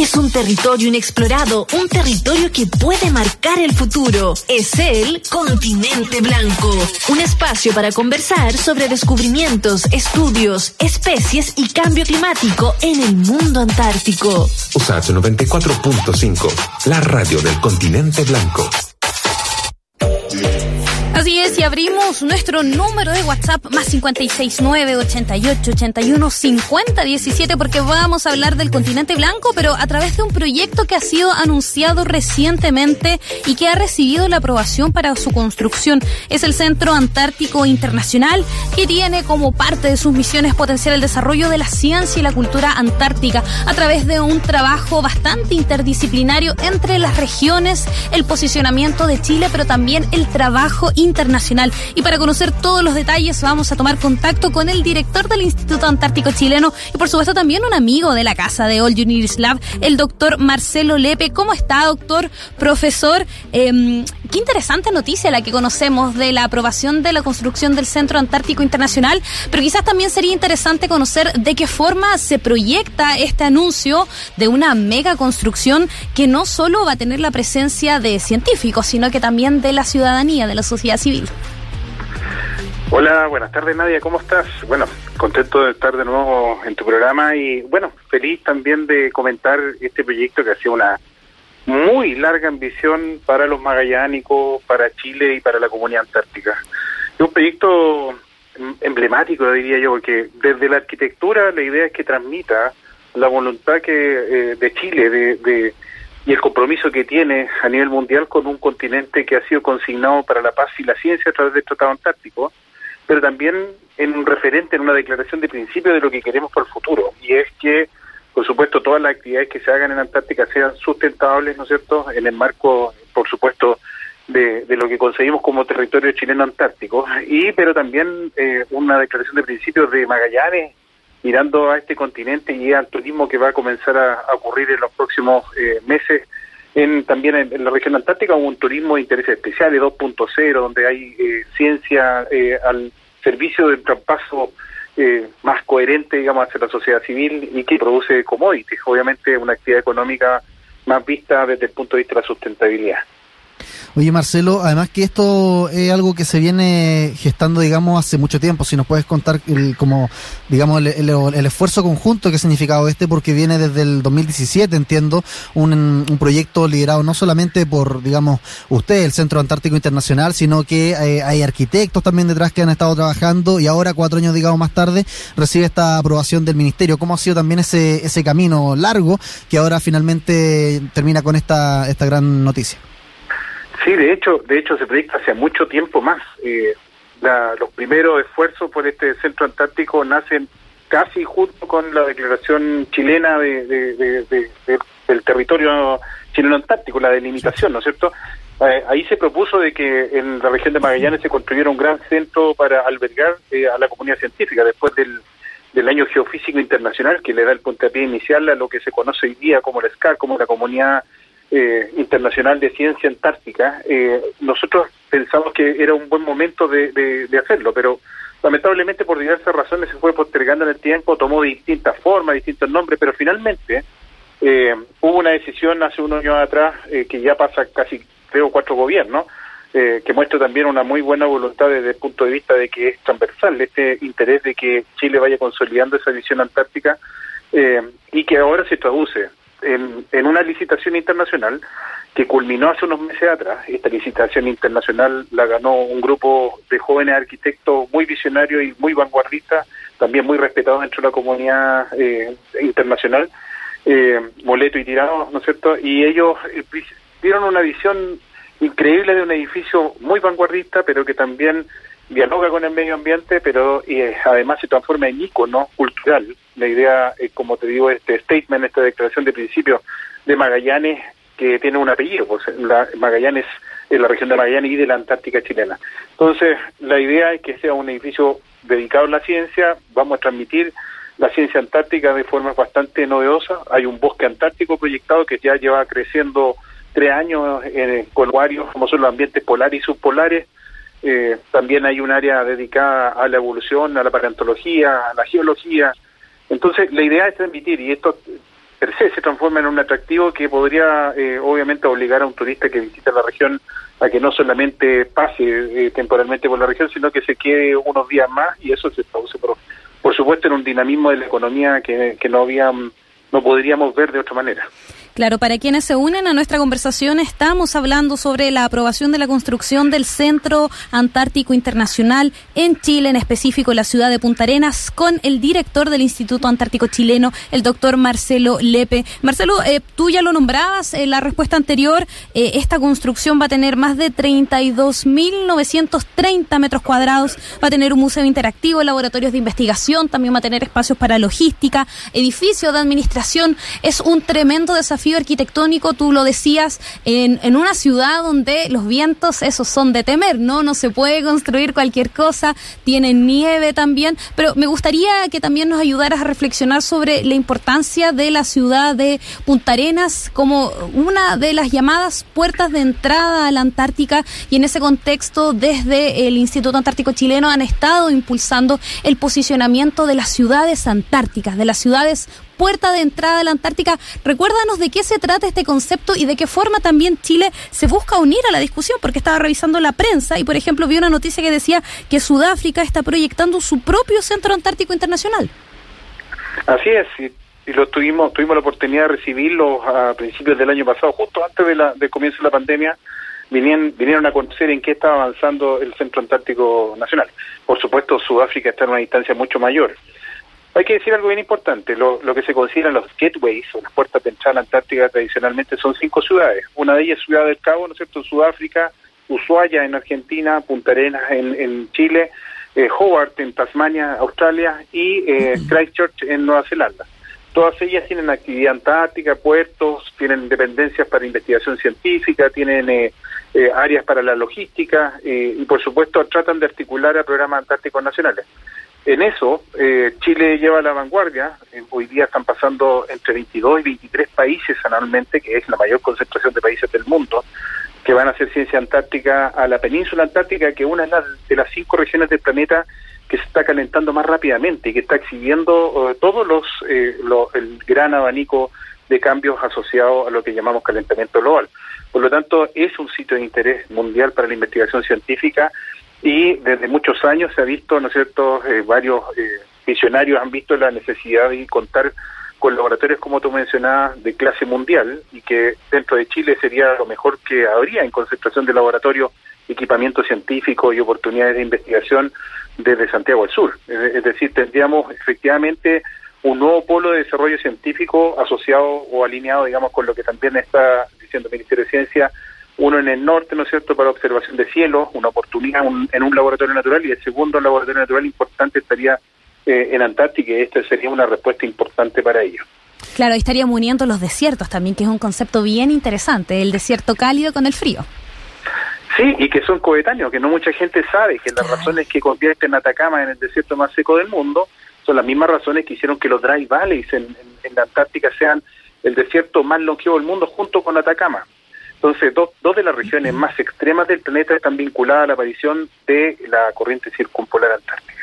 Es un territorio inexplorado, un territorio que puede marcar el futuro. Es el continente blanco. Un espacio para conversar sobre descubrimientos, estudios, especies y cambio climático en el mundo antártico. USACH 94.5, la radio del continente blanco. Y abrimos nuestro número de WhatsApp más 569 88 81 50 17 porque vamos a hablar del continente blanco, pero a través de un proyecto que ha sido anunciado recientemente y que ha recibido la aprobación para su construcción. Es el Centro Antártico Internacional que tiene como parte de sus misiones potenciar el desarrollo de la ciencia y la cultura antártica a través de un trabajo bastante interdisciplinario entre las regiones, el posicionamiento de Chile, pero también el trabajo internacional Y para conocer todos los detalles vamos a tomar contacto con el director del Instituto Antártico Chileno y por supuesto también un amigo de la casa de All Uniris Lab, el doctor Marcelo Lepe. ¿Cómo está, doctor? Profesor, eh, qué interesante noticia la que conocemos de la aprobación de la construcción del Centro Antártico Internacional, pero quizás también sería interesante conocer de qué forma se proyecta este anuncio de una mega construcción que no solo va a tener la presencia de científicos, sino que también de la ciudadanía, de la sociedad civil. Hola, buenas tardes Nadia, ¿cómo estás? Bueno, contento de estar de nuevo en tu programa y bueno, feliz también de comentar este proyecto que ha sido una muy larga ambición para los magallánicos, para Chile y para la comunidad antártica. Es un proyecto emblemático, diría yo, porque desde la arquitectura la idea es que transmita la voluntad que eh, de Chile de, de y el compromiso que tiene a nivel mundial con un continente que ha sido consignado para la paz y la ciencia a través del Tratado Antártico, pero también en un referente, en una declaración de principio de lo que queremos para el futuro, y es que, por supuesto, todas las actividades que se hagan en Antártica sean sustentables, ¿no es cierto?, en el marco, por supuesto, de, lo que conseguimos como territorio chileno antártico, y pero también eh, una declaración de principio de Magallanes mirando a este continente y al turismo que va a comenzar a, ocurrir en los próximos eh, meses, en, también en, la región antártica, un turismo de intereses especiales 2.0, donde hay eh, ciencia eh, al servicio del traspaso más coherente, digamos, hacia la sociedad civil y que produce commodities, obviamente una actividad económica más vista desde el punto de vista de la sustentabilidad. Oye, Marcelo, además que esto es algo que se viene gestando, digamos, hace mucho tiempo. Si nos puedes contar el, como, digamos, el, esfuerzo conjunto que ha significado este, porque viene desde el 2017, entiendo, un, proyecto liderado no solamente por, digamos, usted, el Centro Antártico Internacional, sino que eh, hay arquitectos también detrás que han estado trabajando y ahora, cuatro años, digamos, más tarde, recibe esta aprobación del Ministerio. ¿Cómo ha sido también ese, ese camino largo que ahora finalmente termina con esta, esta gran noticia? Sí, de hecho, de hecho se proyecta hace mucho tiempo más. Eh, los primeros esfuerzos por este centro antártico nacen casi junto con la declaración chilena de, del territorio chileno antártico, la delimitación, ¿no es cierto? Eh, ahí se propuso de que en la región de Magallanes se construyera un gran centro para albergar eh, a la comunidad científica después del, del año geofísico internacional que le da el puntapié inicial a lo que se conoce hoy día como el SCAR, como la comunidad eh, Internacional de Ciencia Antártica, eh, nosotros pensamos que era un buen momento de, de, hacerlo, pero lamentablemente por diversas razones se fue postergando en el tiempo, tomó distintas formas, distintos nombres, pero finalmente eh, hubo una decisión hace unos años atrás eh, que ya pasa casi tres o cuatro gobiernos, eh, que muestra también una muy buena voluntad desde el punto de vista de que es transversal este interés de que Chile vaya consolidando esa visión antártica y que ahora se traduce en, una licitación internacional que culminó hace unos meses atrás. Esta licitación internacional la ganó un grupo de jóvenes arquitectos muy visionarios y muy vanguardistas, también muy respetados dentro de la comunidad eh, internacional, eh, Moleto y Tirado, ¿no es cierto? Y ellos eh, dieron una visión increíble de un edificio muy vanguardista, pero que también dialoga con el medio ambiente, pero y, eh, además se transforma en ícono cultural. La idea, eh, como te digo, este statement, esta declaración de principio de Magallanes, que tiene un apellido, pues la, Magallanes, en la región de Magallanes y de la Antártica chilena. Entonces, la idea es que sea un edificio dedicado a la ciencia, vamos a transmitir la ciencia antártica de forma bastante novedosa. Hay un bosque antártico proyectado que ya lleva creciendo tres años eh, con varios, como son los ambientes polares y subpolares, eh, también hay un área dedicada a la evolución, a la paleontología, a la geología. Entonces, la idea es transmitir, y esto per se se transforma en un atractivo que podría eh, obviamente obligar a un turista que visita la región a que no solamente pase eh, temporalmente por la región, sino que se quede unos días más y eso se traduce por, por supuesto en un dinamismo de la economía que, no había no podríamos ver de otra manera. Claro, para quienes se unen a nuestra conversación, estamos hablando sobre la aprobación de la construcción del Centro Antártico Internacional en Chile, en específico en la ciudad de Punta Arenas, con el director del Instituto Antártico Chileno, el doctor Marcelo Lepe. Marcelo, eh, tú ya lo nombrabas en la respuesta anterior, eh, esta construcción va a tener más de 32.930 metros cuadrados, va a tener un museo interactivo, laboratorios de investigación, también va a tener espacios para logística, edificio de administración. Es un tremendo desafío arquitectónico, tú lo decías, en, en una ciudad donde los vientos, esos son de temer, ¿no? No se puede construir cualquier cosa, tiene nieve también, pero me gustaría que también nos ayudaras a reflexionar sobre la importancia de la ciudad de Punta Arenas como una de las llamadas puertas de entrada a la Antártica y en ese contexto desde el Instituto Antártico Chileno han estado impulsando el posicionamiento de las ciudades antárticas, de las ciudades puerta de entrada a la Antártica. Recuérdanos de qué se trata este concepto y de qué forma también Chile se busca unir a la discusión, porque estaba revisando la prensa y, por ejemplo, vi una noticia que decía que Sudáfrica está proyectando su propio Centro Antártico Internacional. Así es, y, lo tuvimos, tuvimos la oportunidad de recibirlo a principios del año pasado, justo antes de la, del comienzo de la pandemia, vinieron, vinieron a conocer en qué estaba avanzando el Centro Antártico Nacional. Por supuesto, Sudáfrica está en una distancia mucho mayor. Hay que decir algo bien importante, lo, lo que se consideran los gateways o las puertas de entrada a la Antártica tradicionalmente son cinco ciudades. Una de ellas es Ciudad del Cabo, ¿no es cierto?, en Sudáfrica, Ushuaia en Argentina, Punta Arenas en, en Chile, eh, Hobart en Tasmania, Australia y eh, Christchurch en Nueva Zelanda. Todas ellas tienen actividad antártica, puertos, tienen dependencias para investigación científica, tienen eh, eh áreas para la logística eh, y por supuesto tratan de articular a programas antárticos nacionales. En eso, eh, Chile lleva la vanguardia. Eh, hoy día están pasando entre 22 y 23 países anualmente, que es la mayor concentración de países del mundo, que van a hacer ciencia antártica a la península antártica, que una es la, de las cinco regiones del planeta que se está calentando más rápidamente y que está exhibiendo eh, todos los, el gran abanico de cambios asociados a lo que llamamos calentamiento global. Por lo tanto, es un sitio de interés mundial para la investigación científica y desde muchos años se ha visto, ¿no es cierto?, eh, varios eh, visionarios han visto la necesidad de contar con laboratorios, como tú mencionabas, de clase mundial y que dentro de Chile sería lo mejor que habría en concentración de laboratorios, equipamiento científico y oportunidades de investigación desde Santiago al sur. Es decir, tendríamos efectivamente un nuevo polo de desarrollo científico asociado o alineado, digamos, con lo que también está diciendo el Ministerio de Ciencia uno en el norte, ¿no es cierto?, para observación de cielo, una oportunidad en un laboratorio natural, y el segundo laboratorio natural importante estaría eh, en Antártica, y esta sería una respuesta importante para ello. Claro, ahí estaríamos uniendo los desiertos también, que es un concepto bien interesante, el desierto cálido con el frío. Sí, y que son coetáneos, que no mucha gente sabe que las razones que convierten Atacama en el desierto más seco del mundo son las mismas razones que hicieron que los dry valleys en, en la Antártica sean el desierto más longevo del mundo junto con Atacama. Entonces, dos, dos de las regiones más extremas del planeta están vinculadas a la aparición de la corriente circumpolar antártica.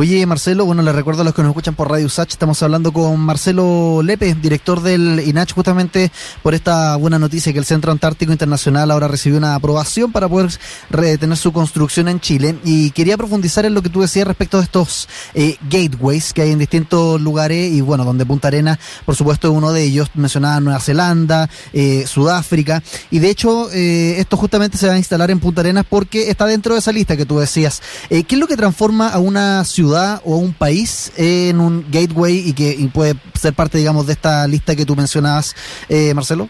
Oye, Marcelo, bueno, le recuerdo a los que nos escuchan por Radio USACH, estamos hablando con Marcelo Lepe, director del INACH, justamente por esta buena noticia que el Centro Antártico Internacional ahora recibió una aprobación para poder tener su construcción en Chile. Y quería profundizar en lo que tú decías respecto de estos eh, gateways que hay en distintos lugares y, bueno, donde Punta Arena, por supuesto, es uno de ellos. Mencionaba Nueva Zelanda, eh, Sudáfrica. Y de hecho, eh, esto justamente se va a instalar en Punta Arenas porque está dentro de esa lista que tú decías. ¿Qué es lo que transforma a una ciudad? Ciudad o un país en un gateway y que puede ser parte, digamos, de esta lista que tú mencionabas, eh, Marcelo?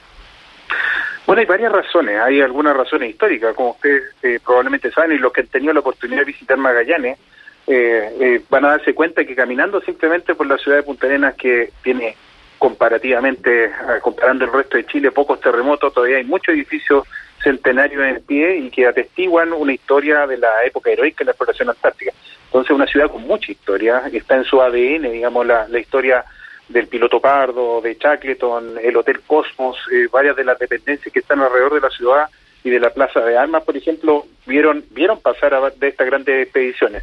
Bueno, hay varias razones. Hay algunas razones históricas, como ustedes eh, probablemente saben, y los que han tenido la oportunidad de visitar Magallanes eh, van a darse cuenta que caminando simplemente por la ciudad de Punta Arenas, que tiene comparativamente, comparando el resto de Chile, pocos terremotos, todavía hay muchos edificios centenarios en pie y que atestiguan una historia de la época heroica de la exploración antártica. Entonces, una ciudad con mucha historia, está en su ADN, digamos, la, la historia del piloto Pardo, de Chacleton, el Hotel Cosmos, eh, varias de las dependencias que están alrededor de la ciudad y de la Plaza de Armas, por ejemplo, vieron vieron pasar a, de estas grandes expediciones.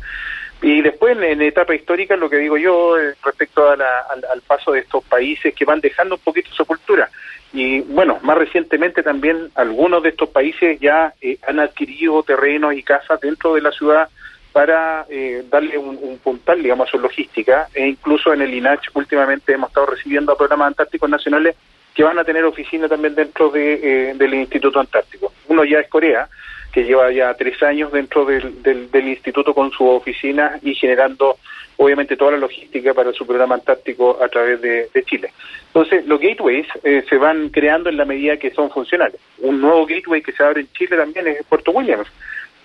Y después, en, etapa histórica, lo que digo yo eh, respecto al, paso de estos países que van dejando un poquito su cultura. Y bueno, más recientemente también algunos de estos países ya eh, han adquirido terrenos y casas dentro de la ciudad para eh, darle un, puntal, digamos, a su logística. E incluso en el INACH últimamente hemos estado recibiendo a programas antárticos nacionales que van a tener oficina también dentro de, del Instituto Antártico. Uno ya es Corea, que lleva ya tres años dentro del, del, instituto con su oficina y generando obviamente toda la logística para su programa antártico a través de, Chile. Entonces, los gateways eh, se van creando en la medida que son funcionales. Un nuevo gateway que se abre en Chile también es Puerto Williams.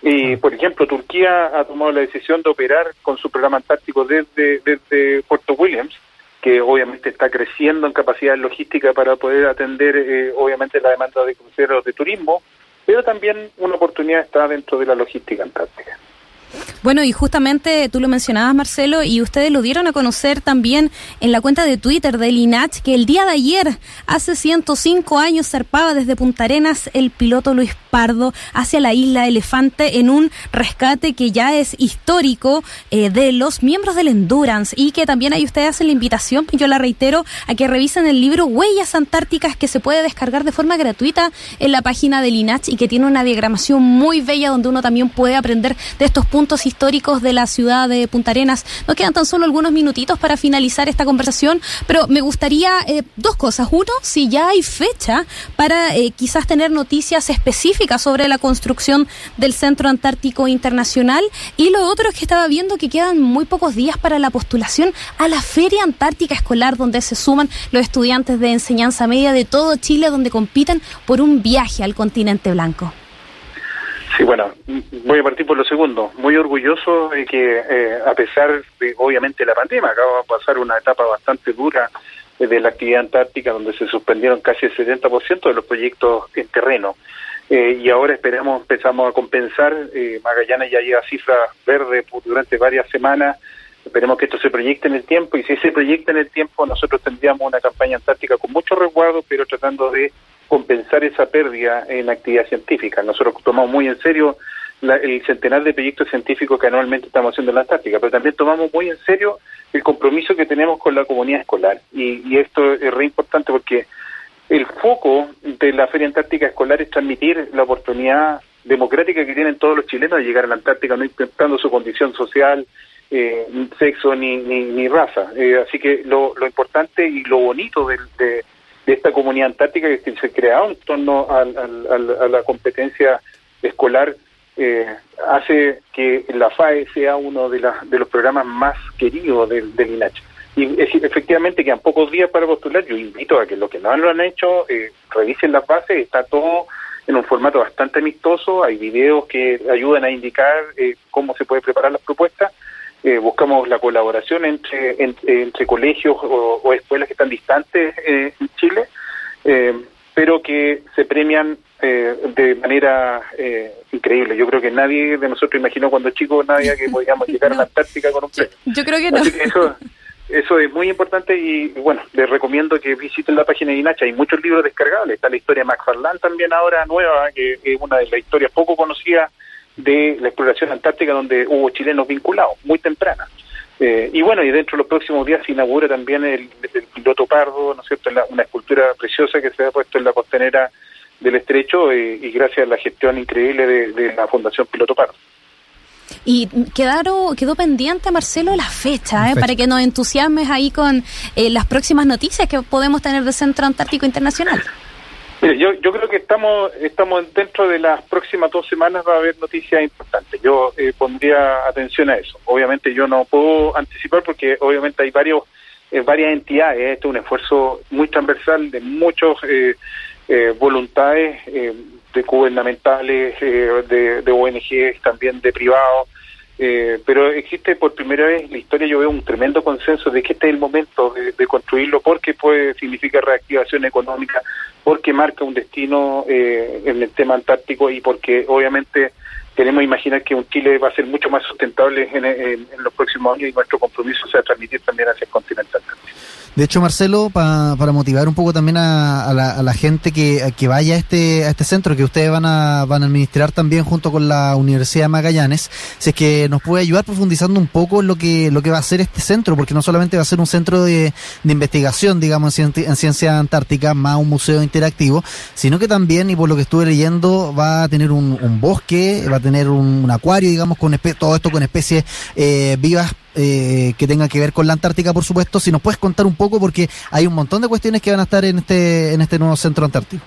Y, por ejemplo, Turquía ha tomado la decisión de operar con su programa antártico desde, desde Puerto Williams, que obviamente está creciendo en capacidad logística para poder atender, eh, obviamente, la demanda de cruceros de turismo, pero también una oportunidad está dentro de la logística antártica. Bueno, y justamente tú lo mencionabas, Marcelo, y ustedes lo dieron a conocer también en la cuenta de Twitter del INACH, que el día de ayer, hace 105 años, zarpaba desde Punta Arenas el piloto Luis Pardo hacia la isla Elefante en un rescate que ya es histórico eh, de los miembros del Endurance y que también ahí ustedes hacen la invitación, yo la reitero, a que revisen el libro Huellas Antárticas que se puede descargar de forma gratuita en la página del INACH y que tiene una diagramación muy bella donde uno también puede aprender de estos puntos históricos de la ciudad de Punta Arenas. Nos quedan tan solo algunos minutitos para finalizar esta conversación, pero me gustaría eh, dos cosas. Uno, si ya hay fecha para eh, quizás tener noticias específicas sobre la construcción del Centro Antártico Internacional. Y lo otro es que estaba viendo que quedan muy pocos días para la postulación a la Feria Antártica Escolar, donde se suman los estudiantes de enseñanza media de todo Chile, donde compiten por un viaje al continente blanco. Sí, bueno, voy a partir por lo segundo. Muy orgulloso de que, eh, a pesar de, obviamente, la pandemia, acaba de pasar una etapa bastante dura de la actividad antártica, donde se suspendieron casi el 70% de los proyectos en terreno. Eh, y ahora esperamos, empezamos a compensar. Eh, Magallanes ya lleva cifras verdes durante varias semanas. Esperemos que esto se proyecte en el tiempo y si se proyecta en el tiempo, nosotros tendríamos una campaña antártica con mucho resguardo, pero tratando de compensar esa pérdida en actividad científica. Nosotros tomamos muy en serio el centenar de proyectos científicos que anualmente estamos haciendo en la Antártica, pero también tomamos muy en serio el compromiso que tenemos con la comunidad escolar. Y, esto es re importante porque el foco de la Feria Antártica Escolar es transmitir la oportunidad democrática que tienen todos los chilenos de llegar a la Antártica, no intentando su condición social, eh, sexo ni, ni, raza. Eh, así que lo, lo importante y lo bonito de, de de esta comunidad antártica que se creado en torno a la competencia escolar eh, hace que la FAE sea uno de, de los programas más queridos del, del INACH. Y efectivamente quedan pocos días para postular. Yo invito a que los que no lo han hecho eh, revisen las bases. Está todo en un formato bastante amistoso. Hay videos que ayudan a indicar eh, cómo se puede preparar las propuestas. Eh, buscamos la colaboración entre, entre, colegios o, escuelas que están distantes eh, en Chile, eh, pero que se premian de manera increíble. Yo creo que nadie de nosotros imaginó cuando chicos, nadie que podíamos llegar a la Antártica con un premio. Yo, creo que no. eso, eso es muy importante y bueno, les recomiendo que visiten la página de INACHA. Hay muchos libros descargables. Está la historia de McFarland también ahora nueva, que es una de las historias poco conocidas de la exploración antártica donde hubo chilenos vinculados, muy temprana. Eh, y bueno, y dentro de los próximos días se inaugura también el, piloto pardo, ¿no es cierto?, una escultura preciosa que se ha puesto en la costanera del estrecho eh, y gracias a la gestión increíble de, la Fundación Piloto Pardo. Y quedaron, quedó pendiente, Marcelo, la fecha, ¿eh? para que nos entusiasmes ahí con las próximas noticias que podemos tener del Centro Antártico Internacional. Mire, yo, yo creo que estamos estamos dentro de las próximas dos semanas va a haber noticias importantes. Yo eh, pondría atención a eso. Obviamente yo no puedo anticipar porque obviamente hay varios eh, varias entidades. Este es un esfuerzo muy transversal de muchos eh, voluntades de gubernamentales, de, de ONGs, también de privados. Eh, pero existe por primera vez en la historia, yo veo un tremendo consenso de que este es el momento de, construirlo porque puede significar reactivación económica, porque marca un destino eh, en el tema antártico y porque obviamente queremos imaginar que un Chile va a ser mucho más sustentable en, los próximos años y nuestro compromiso sea transmitir también hacia el continente De hecho, Marcelo, para motivar un poco también a, la, gente que, vaya a este, a este centro que ustedes van a, van a administrar también junto con la Universidad de Magallanes, si es que nos puede ayudar profundizando un poco en lo que, lo que va a ser este centro, porque no solamente va a ser un centro de, de investigación, digamos, en, en ciencia antártica, más un museo interactivo, sino que también, y por lo que estuve leyendo, va a tener un, un bosque, va a tener un, acuario, digamos, con todo esto con especies eh, vivas eh, que tengan que ver con la Antártica, por supuesto. Si nos puedes contar un poco, porque hay un montón de cuestiones que van a estar en este, en este nuevo centro antártico.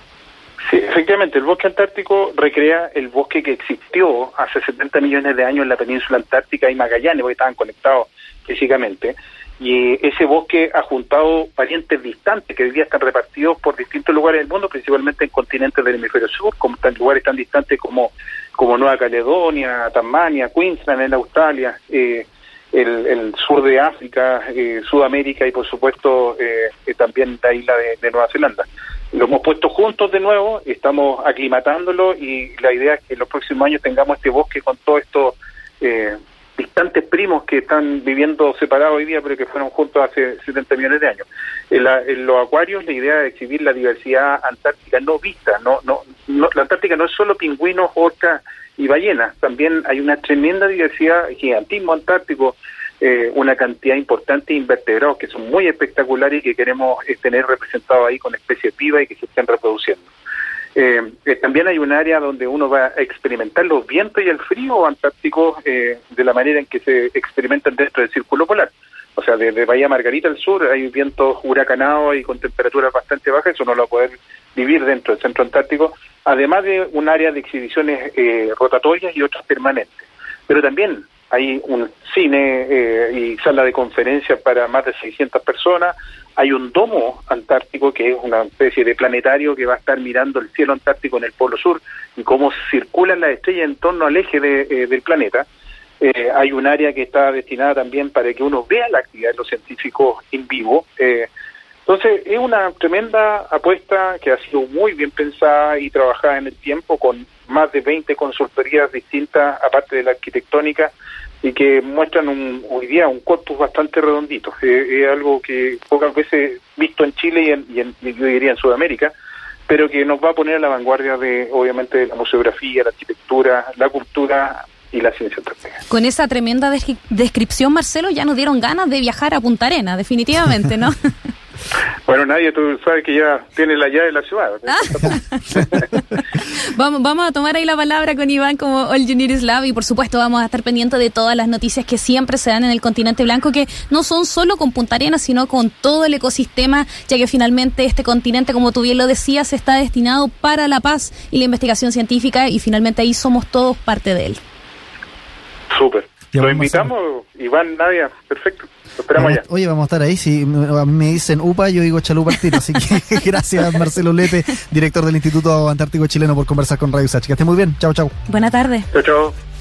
Sí, efectivamente, el bosque antártico recrea el bosque que existió hace 70 millones de años en la península antártica y Magallanes, porque estaban conectados físicamente y ese bosque ha juntado parientes distantes que hoy día están repartidos por distintos lugares del mundo, principalmente en continentes del hemisferio sur, como en lugares tan distantes como, como Nueva Caledonia, Tasmania, Queensland en Australia, eh, el, sur de África, eh, Sudamérica y por supuesto eh, también la isla de, Nueva Zelanda. Lo hemos puesto juntos de nuevo, estamos aclimatándolo y la idea es que en los próximos años tengamos este bosque con todo esto primos que están viviendo separados hoy día, pero que fueron juntos hace 70 millones de años. En, los acuarios la idea es exhibir la diversidad antártica no vista. No, no, la Antártica no es solo pingüinos, orcas y ballenas, también hay una tremenda diversidad, gigantismo antártico, eh, una cantidad importante de invertebrados que son muy espectaculares y que queremos eh, tener representados ahí con especies vivas y que se estén reproduciendo. Eh, eh, también hay un área donde uno va a experimentar los vientos y el frío antártico eh, de la manera en que se experimentan dentro del círculo polar. O sea, desde Bahía Margarita al sur hay vientos huracanados y con temperaturas bastante bajas, eso no lo va a poder vivir dentro del centro antártico, además de un área de exhibiciones rotatorias y otras permanentes. Pero también hay un cine y sala de conferencias para más de 600 personas, hay un domo antártico que es una especie de planetario que va a estar mirando el cielo antártico en el polo sur y cómo circulan las estrellas en torno al eje eh, del planeta. Eh, hay un área que está destinada también para que uno vea la actividad de los científicos en vivo. Eh, entonces, es una tremenda apuesta que ha sido muy bien pensada y trabajada en el tiempo con más de 20 consultorías distintas, aparte de la arquitectónica, y que muestran un, hoy día un corpus bastante redondito. es algo que pocas veces visto en Chile y, en, y en, yo diría en Sudamérica, pero que nos va a poner a la vanguardia de, obviamente, de la museografía, la arquitectura, la cultura y la ciencia Con esa tremenda descripción, Marcelo, ya nos dieron ganas de viajar a Punta Arena, definitivamente, ¿no? Bueno, nadie, tú sabes que ya tiene la llave de la ciudad. vamos, vamos a tomar ahí la palabra con Iván como All You Need Is Love y por supuesto vamos a estar pendientes de todas las noticias que siempre se dan en el continente blanco, que no son solo con Punta Arenas, sino con todo el ecosistema, ya que finalmente este continente, como tú bien lo decías, está destinado para la paz y la investigación científica y finalmente ahí somos todos parte de él. Súper. Lo invitamos, Iván, Nadia, perfecto. Oye, vamos a estar ahí. Si a mí me dicen UPA, yo digo Chalupa al tiro. Así que gracias, Marcelo Lepe, director del Instituto Antártico Chileno, por conversar con Radio Sach. Que esté muy bien. Chao, chao. Buena tarde. Chao, chao.